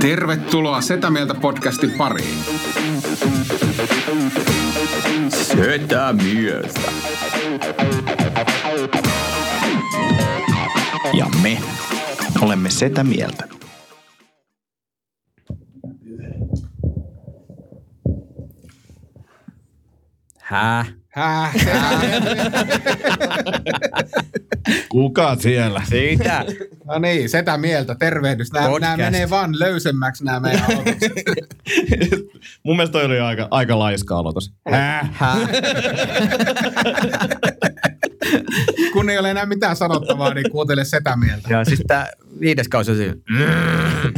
Tervetuloa Setä Mieltä podcastin pariin. Setä mieltä. Ja me olemme setä mieltä. Häh? Kuka siellä? Siitä. No niin, Setä Mieltä, tervehdys. Nämä, nämä menee vaan löysemmäksi nämä meidän. Mun mielestä toi oli aika, aika laiska aloitus. Häh? Häh? Kun ei ole enää mitään sanottavaa, niin kuuntele Setä Mieltä. Joo, siis tää viides kausi on siinä.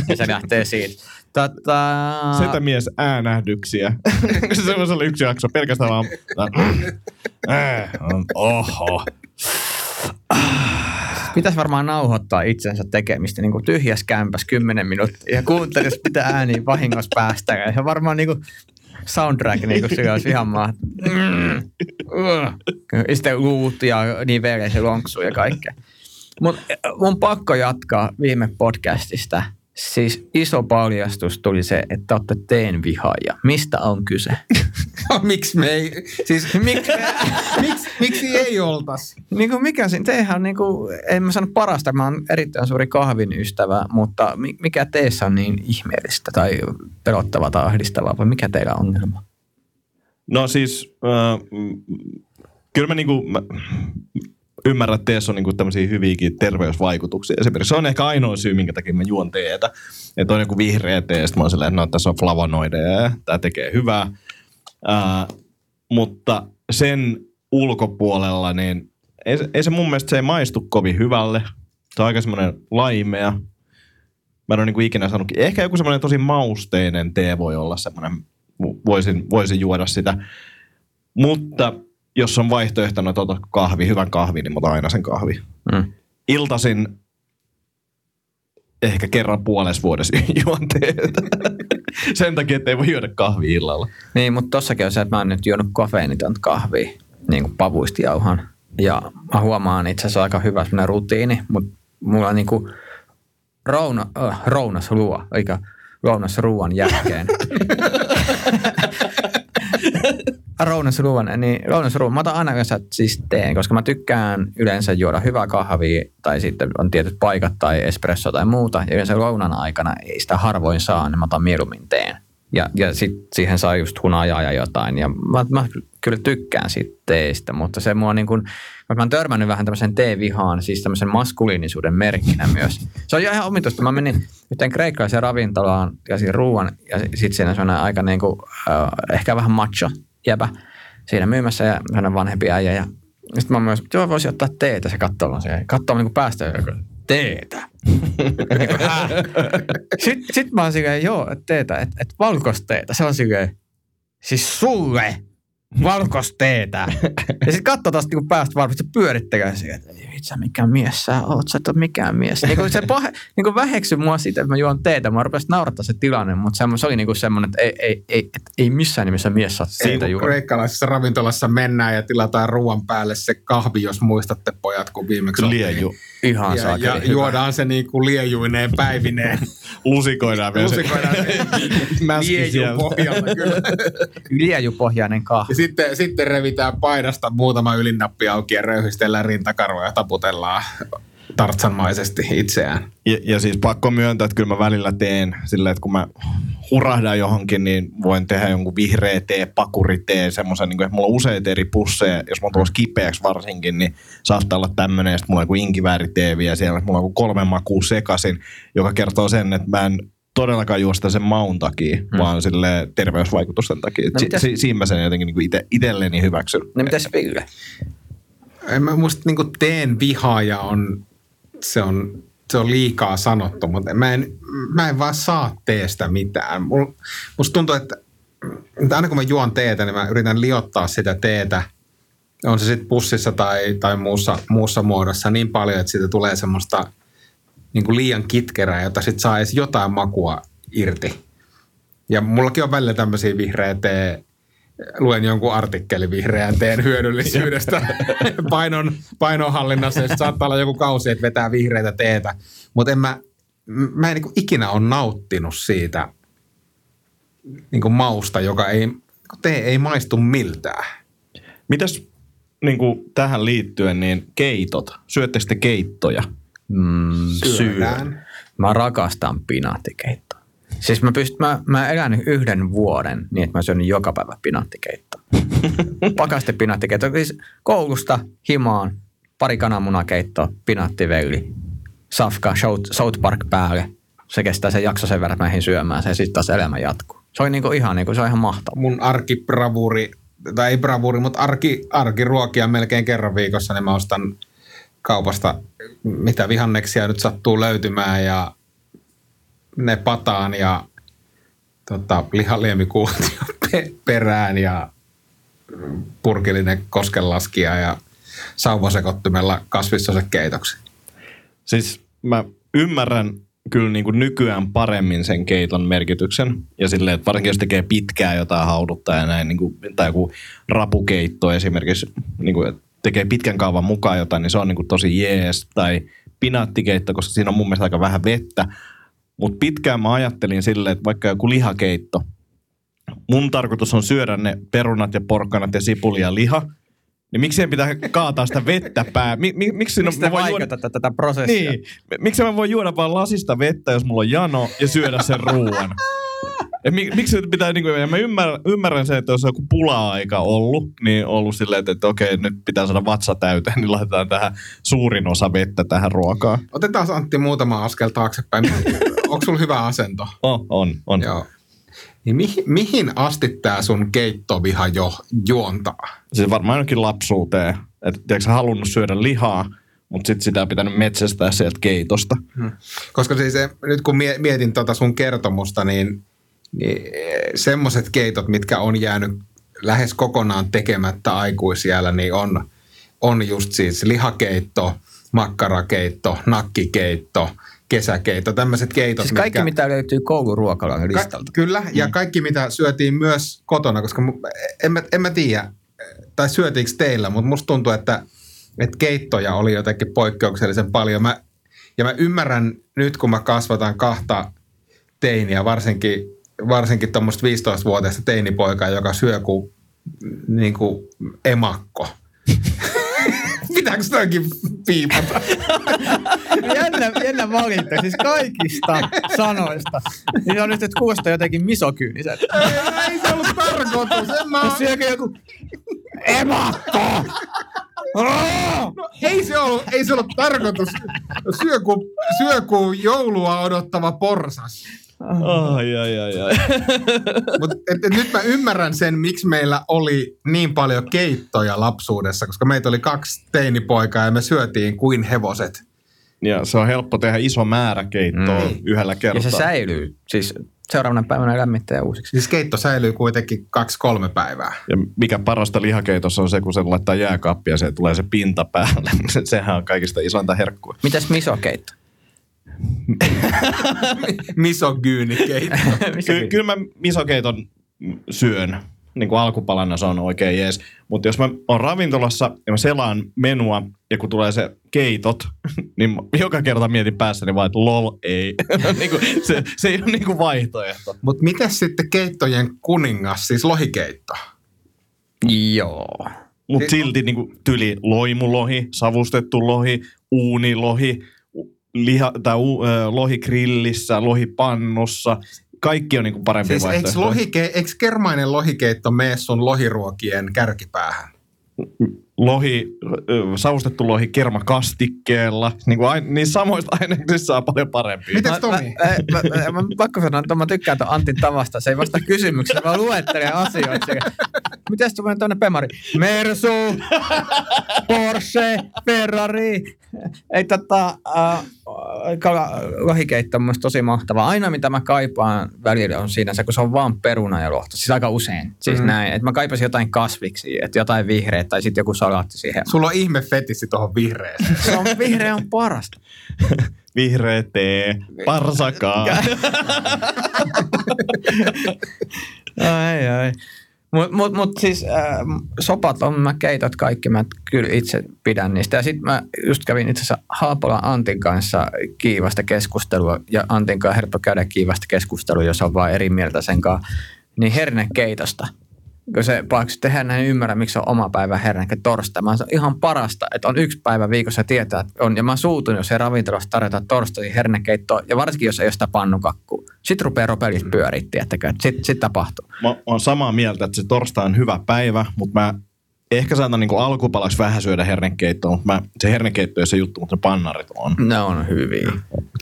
Ja se lähtee siitä. Tota... Setä mies äänähdyksiä. se olla yksi jakso, pelkästään vaan... Ää, Oho. Pitäisi varmaan nauhoittaa itsensä tekemistä niin kuin tyhjäs kämpäs 10 minuuttia ja kuuntelisi mitä ääniä vahingossa päästä. Ja se on varmaan niin kuin soundtrack niin kuin sillä olisi ihan maa. Ja sitten luut ja niin veres ja lonksu ja kaikkea. Mutta mun pakko jatkaa viime podcastista. Siis iso paljastus tuli se, että olette teen vihaaja. Mistä on kyse? miksi me ei, siis Miksi? miksi, miksi ei oltas? Niin kuin mikä siinä, teihän on niin kuin, en mä sano parasta, mä oon erittäin suuri kahvin ystävä, mutta mi- mikä teissä on niin ihmeellistä tai pelottavaa tai ahdistavaa, vai mikä teillä on ongelma? No siis, äh, kyllä mä niinku, mä ymmärrän, että teessä on niinku tämmöisiä hyviäkin terveysvaikutuksia. Esimerkiksi se on ehkä ainoa syy, minkä takia mä juon teetä. Että on joku vihreä tee, ja sit mä oon silleen, että no, tässä on flavonoideja ja tämä tekee hyvää. Äh, mutta sen ulkopuolella, niin ei, ei se mun mielestä se ei maistu kovin hyvälle. Se on aika semmoinen laimea. Mä en ole niinku ikinä saanut. Ehkä joku semmoinen tosi mausteinen tee voi olla semmoinen, voisin, voisin juoda sitä. Mutta jos on vaihtoehtona tota kahvi, hyvän kahvi, niin mä otan aina sen kahvi. Mm. Iltasin ehkä kerran puolessa vuodessa juon teetä. Sen takia, että ei voi juoda kahvi illalla. Niin, mutta tossakin on se, että mä oon nyt juonut kofeinitonta kahvia, niin kuin pavuista jauhan. Ja mä huomaan itse asiassa aika hyvä semmoinen rutiini, mutta mulla on niin kuin rouna, äh, rounas luo, eikä lounas ruoan jälkeen. lounas ruoan, niin lounas ruoan, mä otan aina yleensä siis teen, koska mä tykkään yleensä juoda hyvää kahvia tai sitten on tietyt paikat tai espresso tai muuta. Ja yleensä lounan aikana ei sitä harvoin saa, niin mä otan mieluummin teen. Ja, ja sitten siihen saa just hunajaa ja jotain. Ja mä, mä kyllä tykkään siitä teistä, mutta se mua niin kuin, mä oon törmännyt vähän tämmöisen teevihaan, siis tämmöisen maskuliinisuuden merkkinä myös. Se on ihan omituista. Mä menin yhteen kreikkalaiseen ravintolaan ja siinä ruuan ja sitten siinä sellainen aika niin kuin, äh, ehkä vähän macho jäbä siinä myymässä ja sellainen vanhempi äijä. Ja sitten mä myös, joo voisi ottaa teetä. Se katsoo siihen. Katsoo niin päästä teetä. Sitten sit mä oon silleen, joo, et teetä, että et valkosteetä. Se on silleen, siis sulle valkosteetä. ja sitten katsoo taas niinku päästä varmasti se pyörittelee siihen, että ei vitsi, mikä mies sä oot, sä et ole mikään mies. Niinku se pahe, niinku väheksy mua siitä, että mä juon teetä. Mä rupesin naurattaa se tilanne, mutta se, oli niinku semmoinen, että ei, ei, ei, et ei missään nimessä mies saa teetä kun juoda. kreikkalaisessa ravintolassa mennään ja tilataan ruoan päälle se kahvi, jos muistatte pojat, kun viimeksi. Lieju. Ihan Ja, saakeli ja hyvä. juodaan se niin kuin liejuineen päivineen. Lusikoidaan vielä Lusikoidaan pohjalla kyllä. Liejupohjainen kahvi. Ja sitten, sitten revitään paidasta muutama ylinnappi auki ja röyhistellään rintakarvoja ja taputellaan tartsanmaisesti itseään. Ja, ja siis pakko myöntää, että kyllä mä välillä teen silleen, että kun mä hurahdan johonkin, niin voin tehdä jonkun vihreä tee, pakuri tee, semmoisen, niin kuin, että mulla on useita eri pusseja, jos mä oon tulossa kipeäksi varsinkin, niin saattaa olla tämmöinen, ja sitten mulla on joku inkivääritee vielä siellä, että mulla on joku kolme makua sekasin, joka kertoo sen, että mä en todellakaan juosta sen maun takia, hmm. vaan sille terveysvaikutusten takia. No si- mitäs- si- siinä mä sen jotenkin niin itselleni hyväksyn. No mitäs Ville? En mä musta niin teen vihaaja on, se on, se on liikaa sanottu, mutta mä en, mä en vaan saa teestä mitään. Mul, musta tuntuu, että Mutta aina kun mä juon teetä, niin mä yritän liottaa sitä teetä, on se sitten pussissa tai, tai muussa, muussa muodossa niin paljon, että siitä tulee semmoista niin kuin liian kitkerää, jota sitten saa edes jotain makua irti. Ja mullakin on välillä tämmöisiä vihreä tee, luen jonkun artikkelin vihreän teen hyödyllisyydestä painon, painonhallinnassa, sit saattaa olla joku kausi, että vetää vihreitä teetä. Mutta en mä, mä en niin ikinä ole nauttinut siitä niin kuin mausta, joka ei, tee ei maistu miltään. Mitäs niin kuin tähän liittyen, niin keitot? Syöttekö te keittoja? Mm, Syödään. Mä rakastan pinaattikeittoa. Siis mä, pyst, mä, mä elän yhden vuoden niin, että mä syön joka päivä pinaattikeittoa. Pakaste pinaattikeittoa. Siis koulusta himaan, pari kananmunakeittoa, pinaattivelli, safka, South, Park päälle. Se kestää sen jakso sen verran, että mä ehdin syömään sen ja sitten taas elämä jatkuu. Se on niinku ihan, niinku, se on ihan mahtavaa. Mun arkibravuri, tai ei bravuri, mutta arki, arkiruokia melkein kerran viikossa, niin mä ostan kaupasta mitä vihanneksia nyt sattuu löytymään ja ne pataan ja tota, lihaliemikuutio pe- perään ja purkillinen koskenlaskia ja sauvasekottimella kasvissosekeitoksi. Siis mä ymmärrän kyllä niin kuin nykyään paremmin sen keiton merkityksen. Ja silleen, että varsinkin jos tekee pitkää jotain hauduttaa ja näin, niin kuin, tai joku rapukeitto esimerkiksi, niin kuin, tekee pitkän kaavan mukaan jotain, niin se on niin kuin tosi jees. Tai pinaattikeitto, koska siinä on mun mielestä aika vähän vettä. Mutta pitkään mä ajattelin silleen, että vaikka joku lihakeitto, mun tarkoitus on syödä ne perunat ja porkkanat ja sipuli ja liha, niin miksi ei pitää kaataa sitä vettä pää? Mi, mi, miksi Miksi mä voin juoda, tätä prosessia? niin, miksi mä voin juoda vaan lasista vettä, jos mulla on jano ja syödä sen ruoan? Ja mi, miksi se pitää, niin kuin, mä ymmärrän, ymmärrän sen, että jos on joku pula-aika ollut, niin on ollut silleen, että, että okei, nyt pitää saada vatsa täyteen, niin laitetaan tähän suurin osa vettä tähän ruokaan. Otetaan Antti muutama askel taaksepäin. Onko sulla hyvä asento? Oh, on, on. Joo. Niin mihin, mihin asti tämä sun keittoviha jo juontaa? Se varmaan jonkin lapsuuteen. Että tiedätkö, halunnut syödä lihaa, mutta sitten sitä on pitänyt metsästää sieltä keitosta. Koska siis se, nyt kun mie- mietin tota sun kertomusta, niin, niin semmoiset keitot, mitkä on jäänyt lähes kokonaan tekemättä aikuisiellä, niin on, on just siis lihakeitto, makkarakeitto, nakkikeitto, kesäkeitto, tämmöiset keitot. Siis kaikki, mitkä, mitä löytyy kouluruokalan Ka- listalta. kyllä, ja kaikki mitä syötiin myös kotona, koska en mä, en mä tiedä, tai syötiinkö teillä, mutta musta tuntuu, että, että keittoja oli jotenkin poikkeuksellisen paljon. Mä, ja mä ymmärrän nyt, kun mä kasvatan kahta teiniä, varsinkin, varsinkin tuommoista 15-vuotiaista teinipoikaa, joka syö kuin, niin kuin emakko. Pitääkö sitäkin piipata? jännä, jännä valinta, siis kaikista sanoista. Niin on nyt, että kuulostaa jotenkin misokyyniset. ei, ei se ollut tarkoitus. En mä, Syökö joku emakko? No, ei se ollut, ei se ollut tarkoitus. Syö kuin, syö kuin joulua odottava porsas. Ai, ai, ai, ai. Mutta nyt mä ymmärrän sen, miksi meillä oli niin paljon keittoja lapsuudessa, koska meitä oli kaksi teinipoikaa ja me syötiin kuin hevoset. Ja se on helppo tehdä iso määrä keittoa mm. yhdellä Ja kertaa. se säilyy. Siis seuraavana päivänä lämmittää ja uusiksi. Siis keitto säilyy kuitenkin kaksi-kolme päivää. Ja mikä parasta lihakeitossa on se, kun se laittaa jääkaappia ja se tulee se pinta päälle. Se- Sehän on kaikista isointa herkkua. Mitäs misokeitto? Misogyyni keitto. Ky- kyllä mä misokeiton syön. Niin kuin alkupalana se on oikein jees. Mutta jos mä oon ravintolassa ja mä selaan menua ja kun tulee se keitot, niin joka kerta mietin päässäni vaan, että lol ei. niin kuin, se, se ei ole niin kuin vaihtoehto. Mutta miten sitten keittojen kuningas, siis lohikeitto? Joo. Mutta silti niin kuin, tyli loimulohi, savustettu lohi, uunilohi, liha, tai u, ö, lohi grillissä, lohi pannussa. Kaikki on niin kuin parempi Siis eikö, vaihtoehto. lohike, eikö kermainen lohikeitto mene sun lohiruokien kärkipäähän? Lohi, savustettu lohi kermakastikkeella. Niin, kuin aina, niin samoista aineksista saa paljon parempia. Mites Mä, Tomi? mä, mä, mä, mä, pakko sanoa, että mä tykkään tuon Antin tavasta. Se ei vasta kysymyksiä, vaan luettelee asioita. Mitäs tulee tuonne Pemari? Mersu, Porsche, Ferrari. Ei tota, äh, lohikeitto on tosi mahtavaa. Aina mitä mä kaipaan välillä on siinä se, kun se on vaan peruna ja lohto. Siis aika usein. Siis mm. näin, että mä kaipasin jotain kasviksi, että jotain vihreät tai sitten joku salaatti siihen. Sulla on ihme fetissi tuohon vihreeseen. Se on, vihreä on parasta. Vihreä tee, parsakaa. ai, ai. Mutta mut, mut siis äh, sopat on, mä keitot kaikki, mä kyllä itse pidän niistä. Ja sitten mä just kävin itse asiassa Haapola Antin kanssa kiivasta keskustelua, ja Antin kanssa helppo käydä kiivasta keskustelua, jos on vaan eri mieltä sen kanssa, niin hernekeitosta. Kun se paksu tehdä näin ymmärrä, miksi on oma päivä herneke torstai. Mä se on ihan parasta, että on yksi päivä viikossa tietää, että on. Ja mä suutun, jos ei ravintolassa tarjota torstai hernekeittoa, ja varsinkin jos ei ole sitä pannukakkua. Sitten rupeaa ropelit pyöritti, että sitten sit tapahtuu. Mä oon samaa mieltä, että se torstai on hyvä päivä, mutta mä ehkä saatan niin alkupalaksi vähän syödä hernekeittoa, mutta mä, se hernekeitto ei se juttu, mutta ne pannarit on. Ne on hyviä.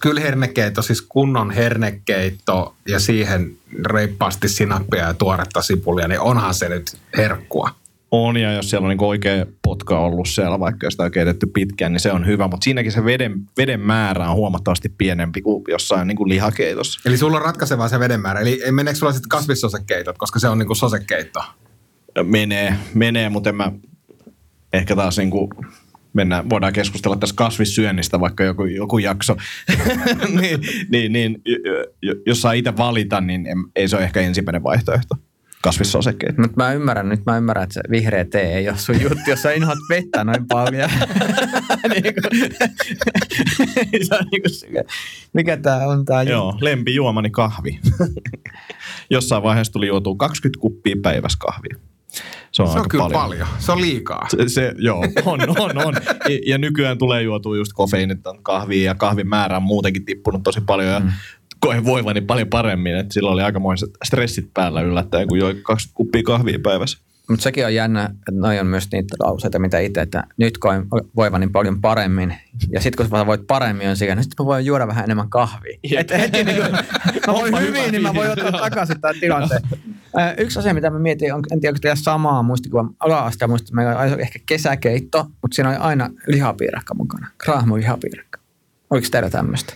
Kyllä hernekeitto, siis kunnon hernekeitto ja siihen reippaasti sinappia ja tuoretta sipulia, niin onhan se nyt herkkua. On, ja jos siellä on niin oikea potka ollut siellä, vaikka sitä on keitetty pitkään, niin se on hyvä. Mutta siinäkin se veden, veden määrä on huomattavasti pienempi kuin jossain niin kuin lihakeitossa. Eli sulla on ratkaisevaa se veden määrä. Eli meneekö sulla sitten kasvissosekeitot, koska se on niin kuin sosekeitto? Menee, menee, mutta en mä ehkä taas niin kuin mennään, voidaan keskustella tässä kasvissyönnistä vaikka joku, joku jakso, niin, niin, niin, jos saa itse valita, niin en, ei se ole ehkä ensimmäinen vaihtoehto kasvissosekkeet. Mutta mä ymmärrän, nyt mä ymmärrän, että se vihreä tee ei ole sun juttu, jos sä inhoat vettä noin paljon. niin kuin, se on niin kuin, mikä tää on tää Joo, lempijuomani kahvi. Jossain vaiheessa tuli juotua 20 kuppia päivässä kahvia. Se on, se on kyllä paljon. paljon. Se on liikaa. Se, se, joo, on, on, on. Ja nykyään tulee juotua just kofeiiniton kahvia ja kahvin määrä on muutenkin tippunut tosi paljon. Ja mm koen voivani paljon paremmin. Että silloin oli aikamoiset stressit päällä yllättäen, kun joi kaksi kuppia kahvia päivässä. Mutta sekin on jännä, että noi on myös niitä lauseita, mitä itse, että nyt koen voivani paljon paremmin. Ja sitten kun sä voit paremmin, on siinä, niin sitten mä voin juoda vähän enemmän kahvia. Että heti niin kun mä voin hyvin, niin mä voin ottaa takaisin tämän tilanteen. Yksi asia, mitä mä mietin, on, en tiedä, onko teillä samaa muistikuva ala-astia, muista, meillä on ehkä kesäkeitto, mutta siinä on aina lihapiirakka mukana. Grahmo lihapiirakka. Oliko teillä tämmöistä?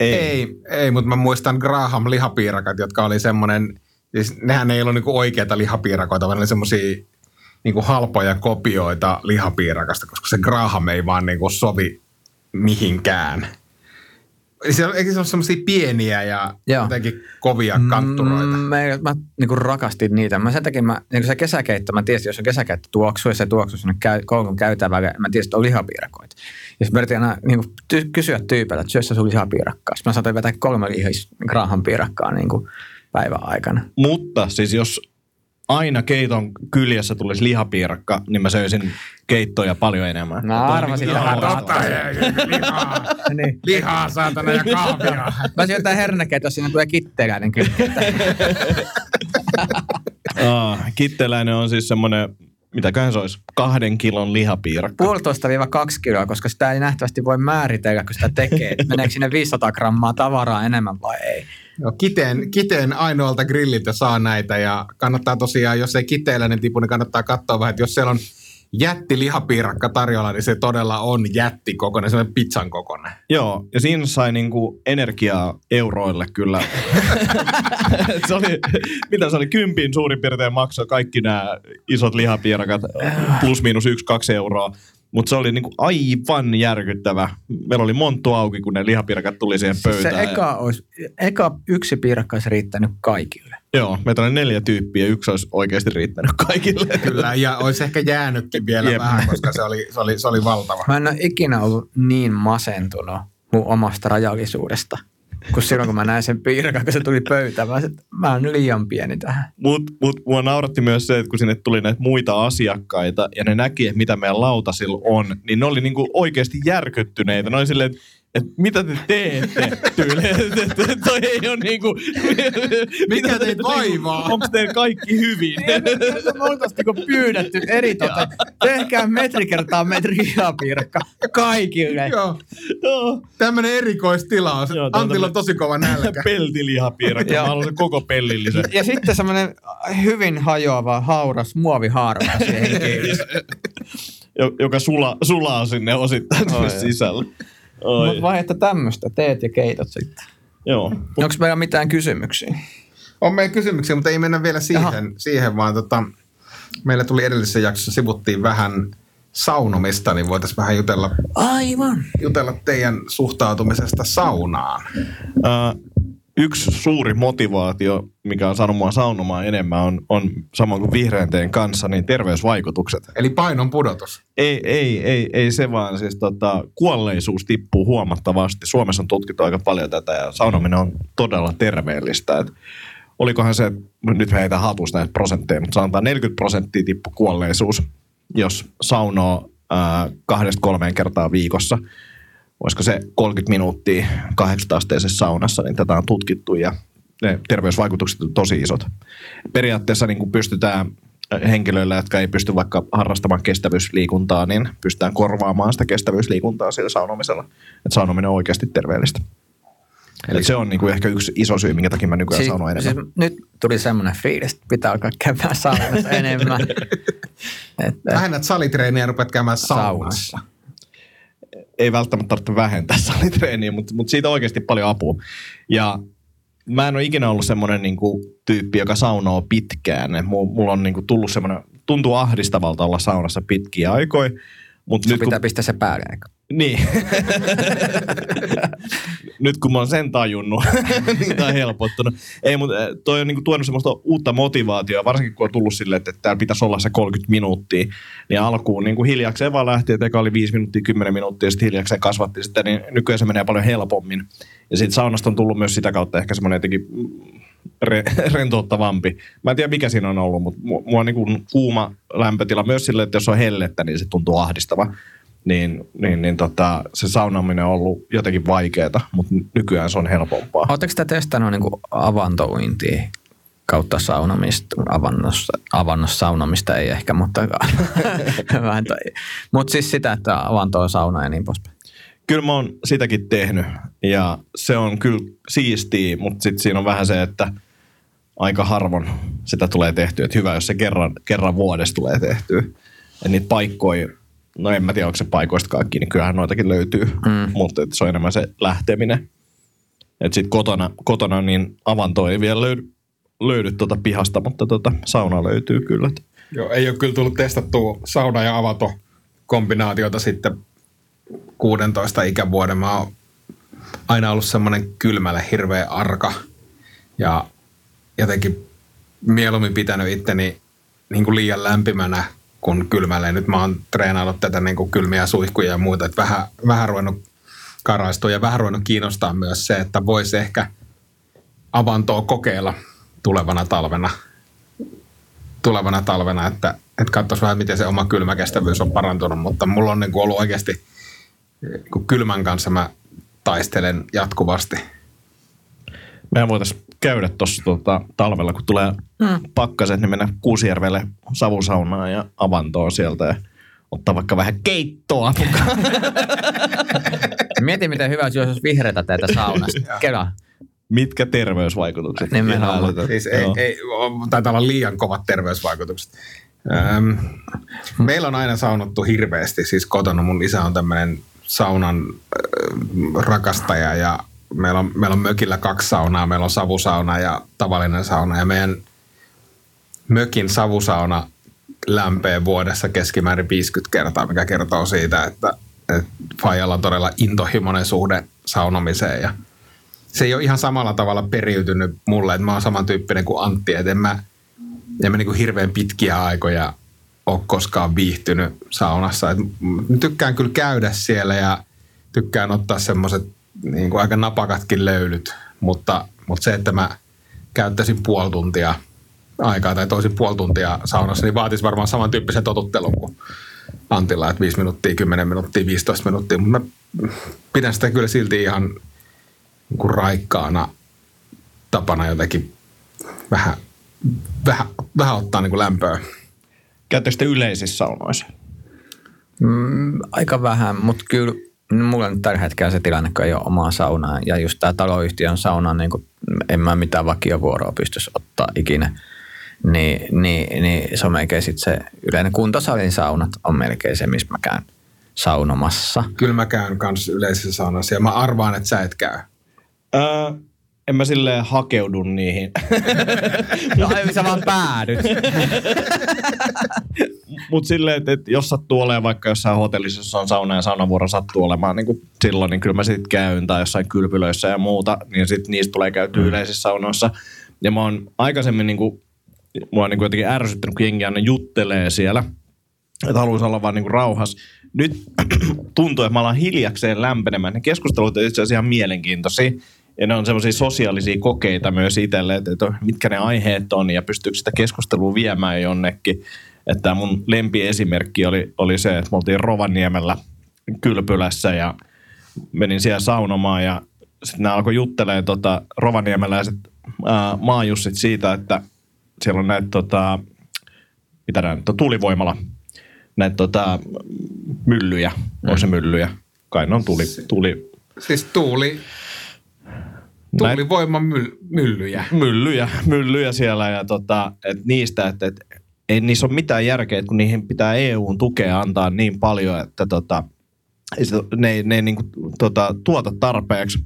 Ei, ei, ei mutta mä muistan Graham lihapiirakat, jotka oli semmoinen, siis nehän ei ollut niinku oikeita lihapiirakoita, vaan ne oli semmoisia niinku halpoja kopioita lihapiirakasta, koska se Graham ei vaan niinku sovi mihinkään. Se, eikö se ole semmoisia pieniä ja Joo. jotenkin kovia kantturoita? Mm, mä, mä niin rakastin niitä. Mä sen takia, mä, niin se kesäkeitto, mä tiesin, jos on kesäkeitto tuoksu ja se tuoksu sinne käy, koulun käytävälle, mä tiesin, että on lihapiirakoita. Ja sitten mä yritin aina niin kuin, ty- kysyä tyypeiltä, että syössä sun lihapiirakkaa. Sitten mä saatoin vetää kolme lihis Graham piirakkaa niin kuin päivän aikana. Mutta siis jos aina keiton kyljessä tulisi lihapiirakka, niin mä söisin keittoja paljon enemmän. Mä arvasin niin tähän. Totta, lihaa, niin. lihaa saatana ja kahvia. Mä syön tää hernekeito, siinä tulee kitteläinen kyllä. ah, kitteläinen on siis semmoinen mitäköhän se olisi, kahden kilon lihapiirakka. Puolitoista viiva kaksi kiloa, koska sitä ei nähtävästi voi määritellä, kun sitä tekee. Meneekö sinne 500 grammaa tavaraa enemmän vai ei? Joo, kiteen, kiteen ainoalta grilliltä saa näitä ja kannattaa tosiaan, jos ei kiteellä tipu, niin kannattaa katsoa vähän, että jos siellä on jätti lihapiirakka tarjolla, niin se todella on jätti kokoinen, on pizzan kokoinen. Joo, ja siinä sai niinku energiaa euroille kyllä. se oli, mitä se oli, kympin suurin piirtein maksoi kaikki nämä isot lihapiirakat, plus miinus yksi, kaksi euroa. Mutta se oli niinku aivan järkyttävä. Meillä oli monttu auki, kun ne lihapiirakat tuli siihen pöytään. Se eka, olisi, eka yksi piirakka olisi riittänyt kaikille. Joo, meitä oli neljä tyyppiä, yksi olisi oikeasti riittänyt kaikille. Kyllä, ja olisi ehkä jäänytkin vielä Jep. vähän, koska se oli, se, oli, se oli valtava. Mä en ole ikinä ollut niin masentunut mun omasta rajallisuudesta kun silloin kun mä näin sen piirakan, kun se tuli pöytään, mä, että mä oon liian pieni tähän. Mutta mut, mua nauratti myös se, että kun sinne tuli näitä muita asiakkaita ja ne näki, että mitä meidän lautasilla on, niin ne oli niinku oikeasti järkyttyneitä. Ne oli silleen, että että mitä te teette tyyli. Toi ei ole niinku... Mikä teitä vaivaa? Onko teillä kaikki hyvin? Me oltaisiin niinku pyydetty eri tote. Tehkää metri kertaa metri lihapiirakka kaikille. Joo. Tämmönen erikoistilaus. Joo, Antilla on tosi kova nälkä. Peltilihapiirakka. Mä haluan koko pellillisen. Ja sitten semmoinen hyvin hajoava, hauras muovihaarukka siihen jo- joka sula, sulaa sinne osittain sisälle. Mutta vaihetta tämmöistä, teet ja keitot sitten. Joo. Onko meillä mitään kysymyksiä? On meillä kysymyksiä, mutta ei mennä vielä siihen, siihen vaan tota, meillä tuli edellisessä jaksossa, sivuttiin vähän saunomista, niin voitaisiin vähän jutella, Aivan. jutella teidän suhtautumisesta saunaan. Ö, yksi suuri motivaatio, mikä on saanut mua saunomaan enemmän, on, on samoin kuin vihreän teen kanssa, niin terveysvaikutukset. Eli painon pudotus. Ei, ei, ei, ei se vaan. Siis tota, kuolleisuus tippuu huomattavasti. Suomessa on tutkittu aika paljon tätä ja saunominen on todella terveellistä. Et olikohan se, nyt heitä hatusta näitä prosentteja, mutta sanotaan 40 prosenttia tippu kuolleisuus, jos saunoo kahdesta kolmeen kertaa viikossa. Olisiko se 30 minuuttia 80 asteisessa saunassa, niin tätä on tutkittu ja ne terveysvaikutukset on tosi isot. Periaatteessa niin kuin pystytään henkilöillä, jotka ei pysty vaikka harrastamaan kestävyysliikuntaa, niin pystytään korvaamaan sitä kestävyysliikuntaa sillä saunomisella. Että saunominen on oikeasti terveellistä. Eli se on niin kuin ehkä yksi iso syy, minkä takia mä nykyään Siis, saunon enemmän. siis nyt tuli semmoinen fiilis, että pitää alkaa käymään saunassa enemmän. että, Vähennät salitreeniä ja rupeat käymään saunassa. Saunassa. Ei välttämättä tarvitse vähentää salitreeniä, mutta, mutta siitä on oikeasti paljon apua. Ja mä en ole ikinä ollut semmoinen niin kuin, tyyppi, joka saunoo pitkään. Mulla on niin kuin, tullut semmoinen, tuntuu ahdistavalta olla saunassa pitkiä aikoja. Mutta Sun nyt kun, pitää pistää se päälle. eikö? niin. nyt kun mä oon sen tajunnut, niin tää on helpottunut. Ei, mutta toi on niinku tuonut semmoista uutta motivaatiota, varsinkin kun on tullut silleen, että täällä pitäisi olla se 30 minuuttia. Niin alkuun niinku hiljakseen vaan lähti, että eka oli 5 minuuttia, 10 minuuttia, ja sitten hiljakseen kasvatti sitä, niin nykyään se menee paljon helpommin. Ja siitä saunasta on tullut myös sitä kautta ehkä semmoinen jotenkin mm, re, rentouttavampi. Mä en tiedä mikä siinä on ollut, mutta mu- mua on niinku kuuma lämpötila myös silleen, että jos on hellettä, niin se tuntuu ahdistava. Niin, niin, niin tota, se saunaaminen on ollut jotenkin vaikeaa, mutta nykyään se on helpompaa. Oletteko te testannut niin avantouintia kautta saunamista, avannossa, avannossa saunamista ei ehkä, mutta. Mutta siis sitä, että avanto on sauna ja niin poispäin. Kyllä mä oon sitäkin tehnyt ja se on kyllä siistiä, mutta sitten siinä on vähän se, että aika harvoin sitä tulee tehtyä. Että hyvä, jos se kerran, kerran vuodessa tulee tehtyä. Ja niitä paikkoja, no en mä tiedä, onko se paikoista kaikki, niin kyllähän noitakin löytyy. Mm. Mutta et se on enemmän se lähteminen. Että sitten kotona, kotona niin avanto ei vielä löydy, löydy tuota pihasta, mutta tuota sauna löytyy kyllä. Joo, ei ole kyllä tullut testattua sauna- ja avato kombinaatiota sitten 16 ikävuoden. Mä oon aina ollut semmoinen kylmälle hirveä arka ja jotenkin mieluummin pitänyt itteni niin kuin liian lämpimänä kuin kylmälle. Nyt mä oon treenannut tätä niin kuin kylmiä suihkuja ja muuta, että vähän, vähän ruvennut karaistua ja vähän ruvennut kiinnostaa myös se, että voisi ehkä avantoa kokeilla tulevana talvena tulevana talvena, että, että katsoisi vähän, miten se oma kylmäkestävyys on parantunut, mutta mulla on niin kuin ollut oikeasti niin kuin kylmän kanssa mä taistelen jatkuvasti. Mehän voitaisiin käydä tuossa tota, talvella, kun tulee mm. pakkaset, niin mennä Kuusijärvelle savusaunaan ja avantoon sieltä ja ottaa vaikka vähän keittoa mukaan. Mieti, miten hyvä olisi, jos vihreätä teitä saunasta. Kela. Mitkä terveysvaikutukset? Nimenomaan. Älytön. Siis ei, Joo. ei, taitaa olla liian kovat terveysvaikutukset. Öm, meillä on aina saunottu hirveästi, siis kotona mun isä on tämmöinen saunan ö, rakastaja ja meillä on, meillä on mökillä kaksi saunaa, meillä on savusauna ja tavallinen sauna. Ja meidän mökin savusauna lämpee vuodessa keskimäärin 50 kertaa, mikä kertoo siitä, että, että Fajalla on todella intohimoinen suhde saunomiseen. Ja se ei ole ihan samalla tavalla periytynyt mulle, että mä oon samantyyppinen kuin Antti, että en mä, en mä niin kuin hirveän pitkiä aikoja ole koskaan viihtynyt saunassa. Et tykkään kyllä käydä siellä ja tykkään ottaa semmoiset niin aika napakatkin löylyt, mutta, mutta se, että mä käyttäisin puoli tuntia aikaa tai toisin puoli tuntia saunassa, niin vaatisi varmaan samantyyppisen totuttelun kuin Antilla, että 5 minuuttia, 10 minuuttia, 15 minuuttia, mutta mä pidän sitä kyllä silti ihan niin raikkaana tapana jotenkin vähän, vähän, vähän ottaa niin kuin lämpöä. Käyttekö te yleisissä saunoissa? Mm, aika vähän, mutta kyllä mulla on tällä hetkellä se tilanne, kun ei ole omaa saunaa. Ja just tämä taloyhtiön sauna, niin kuin, en mä mitään vakiovuoroa pystyisi ottaa ikinä. niin, niin, niin se on melkein sit se yleinen kuntosalin saunat on melkein se, missä mä käyn saunomassa. Kyllä mä käyn kanssa yleisessä saunassa ja mä arvaan, että sä et käy. Öö, en mä silleen hakeudu niihin. No ai sä vaan päädyt. Mutta silleen, että, että jos sattuu olemaan vaikka jossain hotellissa, jossa on sauna ja saunavuoro sattuu olemaan niin kuin silloin, niin kyllä mä sitten käyn tai jossain kylpylöissä ja muuta, niin sitten niistä tulee käytyä yleisissä saunoissa. Ja mä oon aikaisemmin niin kuin, mua on niin kuin jotenkin ärsyttänyt, kun jengi aina juttelee siellä, että haluaisi olla vaan niin kuin rauhas. Nyt tuntuu, että mä alan hiljakseen lämpenemään. Ne keskustelut on itse asiassa ihan mielenkiintoisia. Ja ne on semmoisia sosiaalisia kokeita myös itselle, että, että mitkä ne aiheet on ja pystyykö sitä keskustelua viemään jonnekin. Että mun lempiesimerkki oli, oli se, että me oltiin Rovaniemellä kylpylässä ja menin siellä saunomaan ja sitten nämä alkoi juttelemaan tota rovaniemeläiset ää, maajussit siitä, että siellä on näitä tota, mitä näitä, nyt on, tuulivoimala, näitä tota, myllyjä, onko se myllyjä? Kai ne on tuli, tuli, Siis tuuli, Tuulivoiman myl, myllyjä. myllyjä, myllyjä siellä ja tota, et niistä, että et, ei niissä ole mitään järkeä, kun niihin pitää EUn tukea antaa niin paljon, että tota, ne ne ei niinku, tota, tuota tarpeeksi.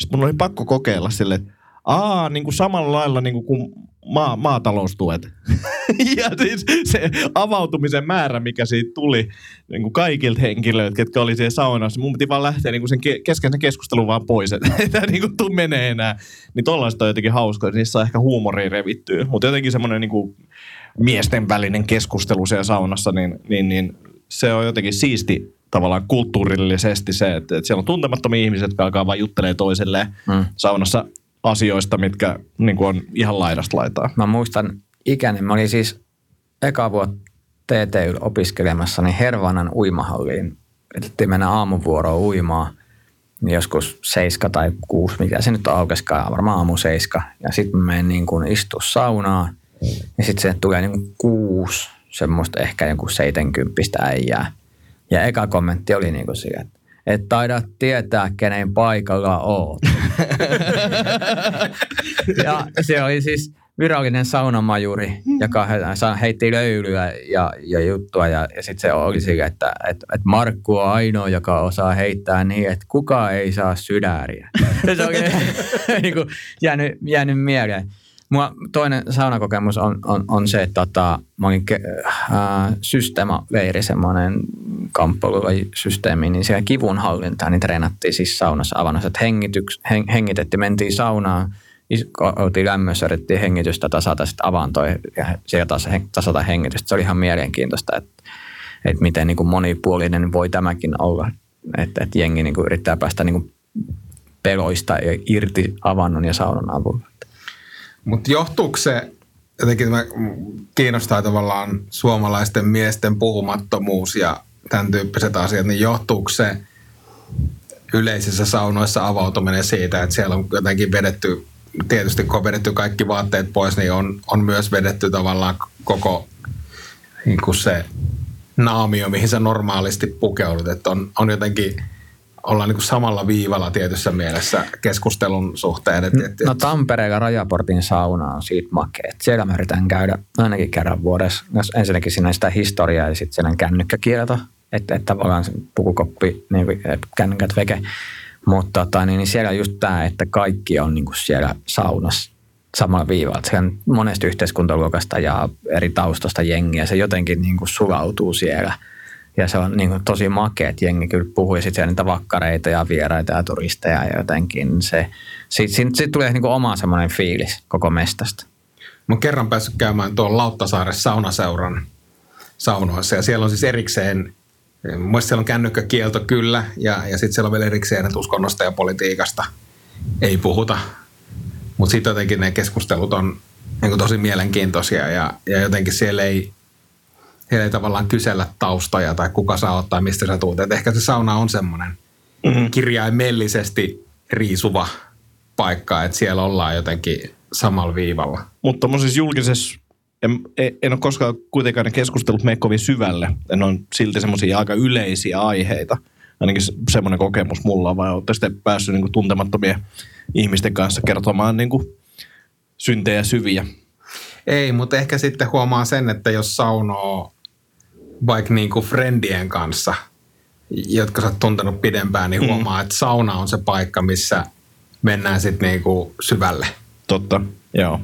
Sitten mun oli pakko kokeilla sille, että aa, niin kuin samalla lailla niin kuin maa, maataloustuet. ja siis se avautumisen määrä, mikä siitä tuli niin kuin kaikilta henkilöiltä, ketkä oli siellä saunassa, mun piti vaan lähteä niin kuin sen ke- kesken sen keskustelun vaan pois, että ei tämä niin kuin tuu menee enää. Niin tollaista on jotenkin hauskaa, että niissä saa ehkä huumoria revittyä. Mutta jotenkin semmoinen niin kuin miesten välinen keskustelu siellä saunassa, niin, niin, niin se on jotenkin siisti tavallaan kulttuurillisesti se, että, että siellä on tuntemattomia ihmisiä, jotka alkaa vaan juttelee toiselleen Mm. saunassa asioista, mitkä niin kuin on ihan laidasta laitaa. Mä muistan ikäni, mä olin siis eka vuotta TTY opiskelemassa, niin Hervannan uimahalliin. Yritettiin mennä aamuvuoroon uimaan. Niin joskus seiska tai kuusi, mikä se nyt aukeskaan, varmaan aamu seiska. Ja sitten mä menen niin kuin istua saunaan. Ja sitten se tulee niin kuin kuusi, semmoista ehkä joku 70 äijää. Ja eka kommentti oli niin kuin siihen, että et taida tietää, kenen paikalla oot. ja se oli siis virallinen saunamajuri, joka he- sa- heitti löylyä ja, ja juttua. Ja, ja sitten se oli sille, että, että, että Markku on ainoa, joka osaa heittää niin, että kukaan ei saa sydäriä. Se oli niin kuin jäänyt, jäänyt mieleen. Mua toinen saunakokemus on, on, on se, että tota, mä olin ke- äh, Systema-leiri, semmoinen kamppailusysteemi, niin siellä kivunhallintaa, niin treenattiin siis saunassa avannossa, että hengityks, hen, hengitettiin, mentiin saunaan, oltiin lämmössä, yritettiin hengitystä tasata sitten avantoja ja siellä taas tasata hengitystä. Se oli ihan mielenkiintoista, että, että miten niin kuin monipuolinen voi tämäkin olla, että, että jengi niin kuin yrittää päästä niin kuin peloista ja irti avannon ja saunan avulla. Mutta johtuuko se, jotenkin mä, kiinnostaa tavallaan suomalaisten miesten puhumattomuus ja tämän tyyppiset asiat, niin johtuuko se yleisissä saunoissa avautuminen siitä, että siellä on jotenkin vedetty, tietysti kun on vedetty kaikki vaatteet pois, niin on, on myös vedetty tavallaan koko niin kuin se naamio, mihin sä normaalisti pukeudut, että on, on jotenkin ollaan niin kuin samalla viivalla tietyssä mielessä keskustelun suhteen. Et, et, No Tampereella Rajaportin sauna on siitä makea. Et Siellä mä yritän käydä ainakin kerran vuodessa. Jos ensinnäkin siinä on sitä historiaa ja sitten siellä on kännykkäkielto. Että et tavallaan se pukukoppi, niin et kännykät veke. Mutta tota, niin, niin siellä on just tämä, että kaikki on niin kuin siellä saunassa samalla viivalla. Siellä on monesta yhteiskuntaluokasta ja eri taustasta jengiä. Se jotenkin niin kuin sulautuu siellä. Ja se on niin kuin tosi makea, että jengi kyllä puhuu ja sitten niitä vakkareita ja vieraita ja turisteja ja jotenkin se. Sitten sit, sit tulee niin kuin oma semmoinen fiilis koko mestasta. Mä oon kerran päässyt käymään tuolla Lauttasaaren saunaseuran saunoissa ja siellä on siis erikseen, mun siellä on kännykkäkielto kyllä ja, ja sitten siellä on vielä erikseen, että uskonnosta ja politiikasta ei puhuta. Mutta sitten jotenkin ne keskustelut on niin tosi mielenkiintoisia ja, ja jotenkin siellä ei, siellä ei tavallaan kysellä taustoja tai kuka sä oot tai mistä sä tuut. Et ehkä se sauna on semmoinen mm-hmm. kirjaimellisesti riisuva paikka, että siellä ollaan jotenkin samalla viivalla. Mutta tuommoisessa julkisessa, en, en ole koskaan kuitenkaan ne keskustelut mene kovin syvälle. En on silti semmoisia aika yleisiä aiheita. Ainakin se- semmoinen kokemus mulla on, vai olette sitten päässyt niin tuntemattomien ihmisten kanssa kertomaan niin syntejä syviä. Ei, mutta ehkä sitten huomaa sen, että jos saunoo vaikka niinku friendien kanssa, jotka sä oot tuntenut pidempään, niin huomaa, mm. että sauna on se paikka, missä mennään sitten niinku syvälle. Totta, joo.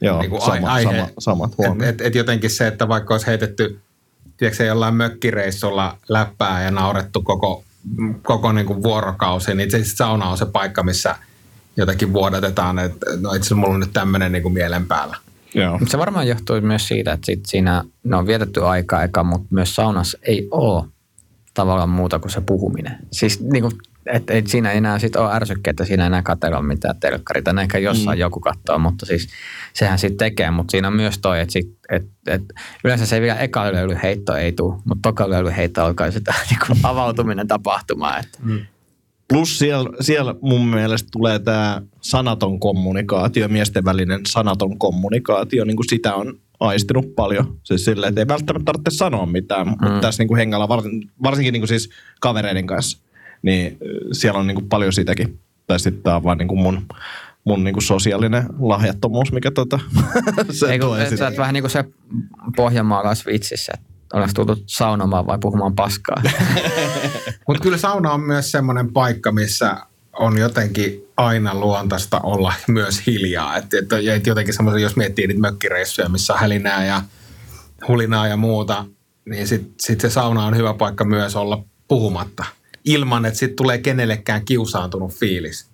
Joo, Niinku sama, ai- aihe. sama, samat Et, huomiot. et, et jotenkin se, että vaikka olisi heitetty tiedätkö, jollain mökkireissulla läppää ja naurettu koko, koko niinku vuorokausi, niin se sauna on se paikka, missä jotenkin vuodatetaan, että no itse asiassa mulla on nyt tämmöinen niinku mielen päällä. Joo. Se varmaan johtuu myös siitä, että sit siinä no, on vietetty aikaa eka, mutta myös saunassa ei ole tavallaan muuta kuin se puhuminen. Siis niin kuin, et, et siinä ei enää sit ole ärsykkeitä, siinä ei enää katsella mitään telkkaria. Tai ehkä jossain mm. joku katsoo, mutta siis sehän sitten tekee. Mutta siinä on myös toi, että sit, et, et, yleensä se ei vielä eka löylyheitto ei tule, mutta toka löylyheitto alkaa sitä niin kuin avautuminen tapahtumaan. Että. Mm. Plus siellä, siellä mun mielestä tulee tämä sanaton kommunikaatio, miesten välinen sanaton kommunikaatio, niin kuin sitä on aistinut paljon. Siis silleen, että ei välttämättä tarvitse sanoa mitään, mm. mutta tässä niin kuin hengalla, varsin, varsinkin niin kuin siis kavereiden kanssa, niin siellä on niin kuin paljon sitäkin. Tai sitten tämä on vaan niin kuin mun, mun niin kuin sosiaalinen lahjattomuus, mikä tota, se Ei, kun, tuo et esille. sä oot vähän niin kuin se pohjanmaalaisvitsissä, että ollaanko tultu saunomaan vai puhumaan paskaa. Mutta kyllä sauna on myös semmoinen paikka, missä on jotenkin aina luontaista olla myös hiljaa. Et, et, et jotenkin semmoisen, jos miettii niitä mökkireissuja, missä on hälinää ja hulinaa ja muuta, niin sitten sit se sauna on hyvä paikka myös olla puhumatta. Ilman, että sitten tulee kenellekään kiusaantunut fiilis.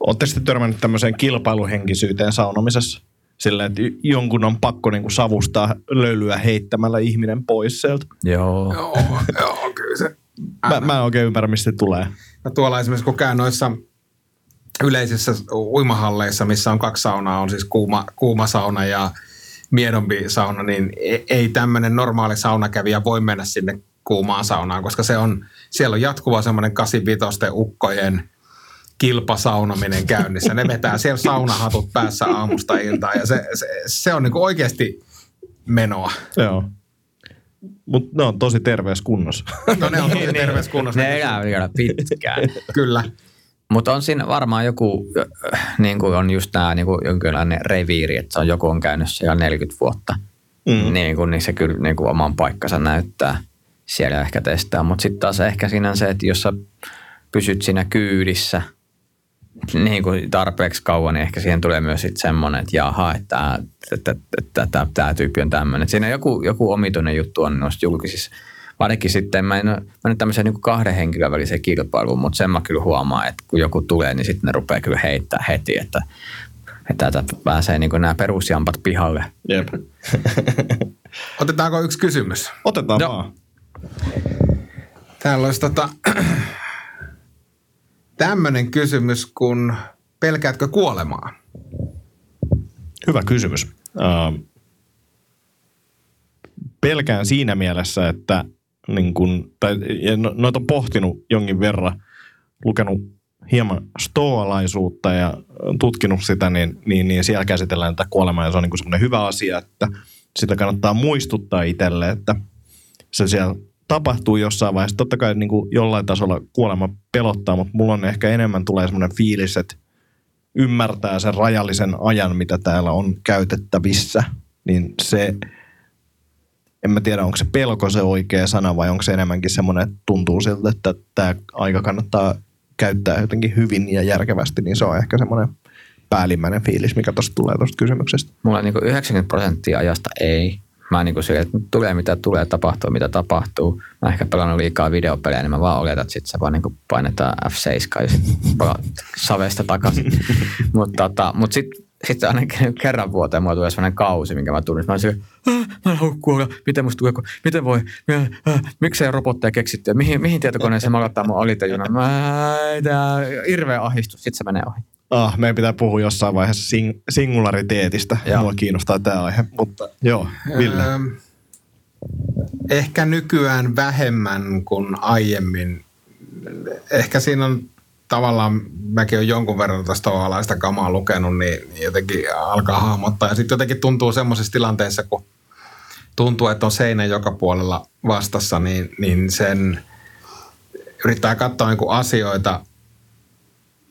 Oletteko sitten törmännyt tämmöiseen kilpailuhenkisyyteen saunomisessa? Sillä, että jonkun on pakko niinku savustaa löylyä heittämällä ihminen pois sieltä. Joo. Joo, joo kyllä se. Mä, mä en oikein ymmärrä, mistä se tulee. No tuolla esimerkiksi kun käyn noissa yleisissä uimahalleissa, missä on kaksi saunaa, on siis kuuma, kuuma sauna ja miedompi sauna, niin e- ei tämmöinen normaali saunakävijä voi mennä sinne kuumaan saunaan, koska se on, siellä on jatkuva semmoinen 85 ukkojen kilpasaunominen käynnissä. Ne vetää siellä saunahatut päässä aamusta iltaan ja se, se, se on niinku oikeasti menoa. Joo. Mutta ne on tosi terveyskunnossa. No ne on tosi terveyskunnossa. Ne elää vielä pitkään. Kyllä. Mutta on siinä varmaan joku, äh, niin kuin on just tämä niin kuin jonkinlainen reviiri, että se on joku on käynyt siellä 40 vuotta. Mm. Niin, kuin, niin se kyllä niin kuin oman paikkansa näyttää siellä ehkä testaa. Mutta sitten taas ehkä siinä se, että jos sä pysyt siinä kyydissä niin kuin tarpeeksi kauan, niin ehkä siihen tulee myös sitten semmoinen, että jaha, että tämä että, että, että, tyyppi on tämmöinen. Siinä joku, joku omituinen juttu on noissa julkisissa. Varsinkin sitten, mä en, mä en tämmöiseen niin kahden henkilön väliseen kilpailuun, mutta sen mä kyllä huomaan, että kun joku tulee, niin sitten ne rupeaa kyllä heittää heti, että, että täältä pääsee niin nämä perusjampat pihalle. Jep. Otetaanko yksi kysymys? Otetaan Joo. vaan. Täällä olisi tota, tämmöinen kysymys, kun pelkäätkö kuolemaa? Hyvä kysymys. Pelkään siinä mielessä, että niin kun, tai, no- noita on pohtinut jonkin verran, lukenut hieman stoalaisuutta ja tutkinut sitä, niin, niin, niin siellä käsitellään tätä kuolemaa ja se on niin semmoinen hyvä asia, että sitä kannattaa muistuttaa itselle, että se siellä tapahtuu jossain vaiheessa. Totta kai niin kuin jollain tasolla kuolema pelottaa, mutta mulla on ehkä enemmän tulee semmoinen fiilis, että ymmärtää sen rajallisen ajan, mitä täällä on käytettävissä, niin se, en mä tiedä, onko se pelko se oikea sana vai onko se enemmänkin semmoinen, että tuntuu siltä, että tämä aika kannattaa käyttää jotenkin hyvin ja järkevästi, niin se on ehkä semmoinen päällimmäinen fiilis, mikä tuosta tulee tuosta kysymyksestä. Mulla niin 90 prosenttia ajasta ei. Mä niin kuin sille, että tulee mitä tulee, tapahtuu mitä tapahtuu. Mä ehkä pelannut liikaa videopelejä, niin mä vaan oletan, että sit se vaan niin kuin painetaan F7 ja sit savesta takaisin. Mutta tota, mut sitten sitten ainakin kerran vuoteen mulla tulee sellainen kausi, minkä mä tunnen. Mä "Ah, mä en halua kuolla. Miten musta tulee, miten voi, miksei robotteja keksitty? Mihin, mihin tietokoneeseen mä laittaa mun alitajunnan? Mä, tää hirveä ahdistus. Sitten se menee ohi. Ah, meidän pitää puhua jossain vaiheessa sing- singulariteetista. Joo. Mua kiinnostaa tämä aihe, mutta joo, Ville. Öö, ehkä nykyään vähemmän kuin aiemmin. Ehkä siinä on tavallaan, mäkin olen jonkun verran tästä alaista kamaa lukenut, niin niin jotenkin alkaa hahmottaa. Ja sitten jotenkin tuntuu semmoisessa tilanteessa, kun tuntuu, että on seinä joka puolella vastassa, niin, niin sen yrittää katsoa niin asioita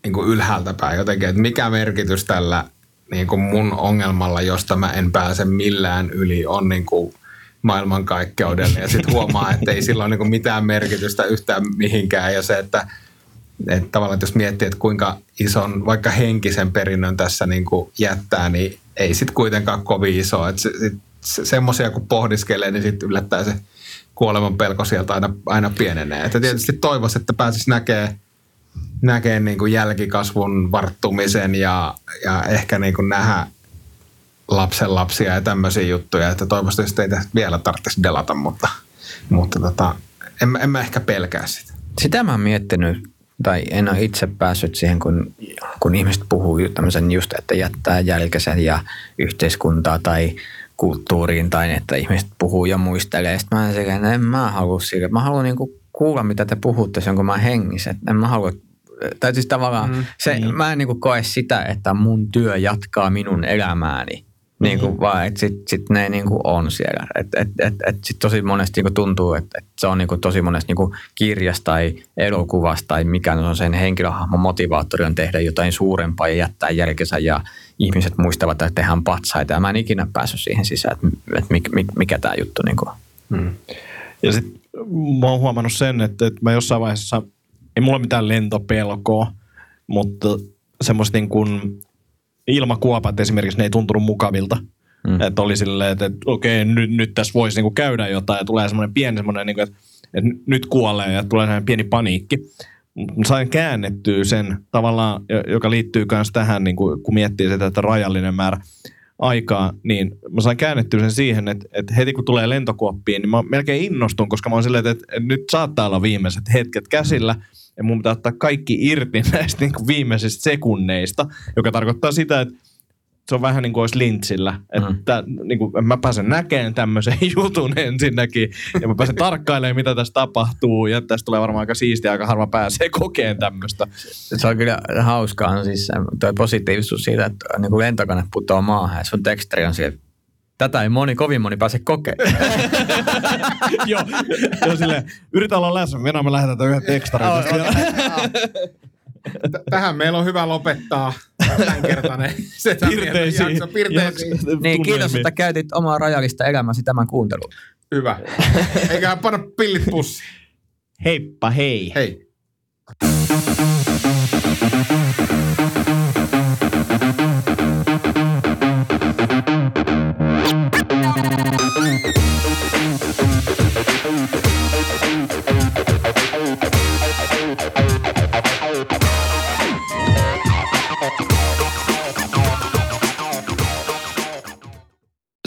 niin kuin ylhäältä päin jotenkin, että mikä merkitys tällä niin kuin mun ongelmalla, josta mä en pääse millään yli, on niin kuin maailmankaikkeudelle. Ja sitten huomaa, että ei sillä ole niin kuin mitään merkitystä yhtään mihinkään. Ja se, että, että tavallaan että jos miettii, että kuinka ison vaikka henkisen perinnön tässä niin kuin jättää, niin ei sitten kuitenkaan kovin iso. Että se, se, semmoisia kun pohdiskelee, niin sitten yllättää se kuoleman pelko sieltä aina, aina pienenee. Että tietysti toivoisi, että pääsisi näkemään näkee niin kuin jälkikasvun varttumisen ja, ja ehkä niin kuin nähdä lapsen lapsia ja tämmöisiä juttuja, että toivottavasti ei vielä tarvitsisi delata, mutta, mutta tota, en, en mä ehkä pelkää sitä. Sitä mä oon miettinyt, tai en ole itse päässyt siihen, kun, kun ihmiset puhuu tämmöisen just, että jättää jälkisen ja yhteiskuntaa tai kulttuuriin, tai että ihmiset puhuu ja muistelee. Sitten mä en, en mä halua sille. Mä haluan niinku kuulla, mitä te puhutte sen, kun mä hengissä. En mä halua tai siis tavallaan mm, se, niin. mä en niin kuin koe sitä, että mun työ jatkaa minun elämääni. Niin kuin, mm. vaan että sitten sit ne niin kuin on siellä. Että et, et, et sit tosi monesti niin kuin tuntuu, että, että se on niin kuin tosi monesti niin kuin kirjasta tai elokuvasta tai mikä on sen henkilöhahmon motivaattori on tehdä jotain suurempaa ja jättää jälkensä ja ihmiset muistavat, että tehdään patsaita. Ja mä en ikinä päässyt siihen sisään, että, että mikä, mikä tämä juttu niin kuin. Mm. Ja sitten mä oon huomannut sen, että, että mä jossain vaiheessa – ei mulla mitään lentopelkoa, mutta semmoista niin kuin ilmakuopat esimerkiksi, ne ei tuntunut mukavilta. Mm. Että oli silleen, että, että okei, nyt, nyt tässä voisi niin kuin käydä jotain ja tulee semmoinen pieni semmoinen, niin kuin, että, että nyt kuolee ja tulee semmoinen pieni paniikki. Sain käännettyä sen tavallaan, joka liittyy myös tähän, niin kuin, kun miettii sitä, että rajallinen määrä aikaa, niin mä sain käännettyä sen siihen, että, että heti kun tulee lentokuoppiin, niin mä melkein innostun, koska mä oon silleen, että, että nyt saattaa olla viimeiset hetket käsillä – ja mun pitää ottaa kaikki irti näistä niin kuin viimeisistä sekunneista, joka tarkoittaa sitä, että se on vähän niin kuin olisi lintsillä. Että mm. niin kuin, mä pääsen näkemään tämmöisen jutun ensinnäkin ja mä pääsen tarkkailemaan, mitä tässä tapahtuu ja tästä tulee varmaan aika siistiä, aika harva pääsee kokeen tämmöistä. Se on kyllä hauskaa, siis tuo positiivisuus siitä, että niin kuin lentokone putoaa maahan ja sun teksteri on siellä Tätä ei moni, kovin moni pääse kokeilemaan. joo, joo silleen, yritä olla läsnä, mennään me lähdetään yhden tekstarin. Tähän meillä on hyvä lopettaa tämänkertainen Pirteisiin. jakso. Pirteisiin. Niin, kiitos, että käytit omaa rajallista elämäsi tämän kuunteluun. Hyvä. Eiköhän panna pillit pussiin. Heippa hei. Hei.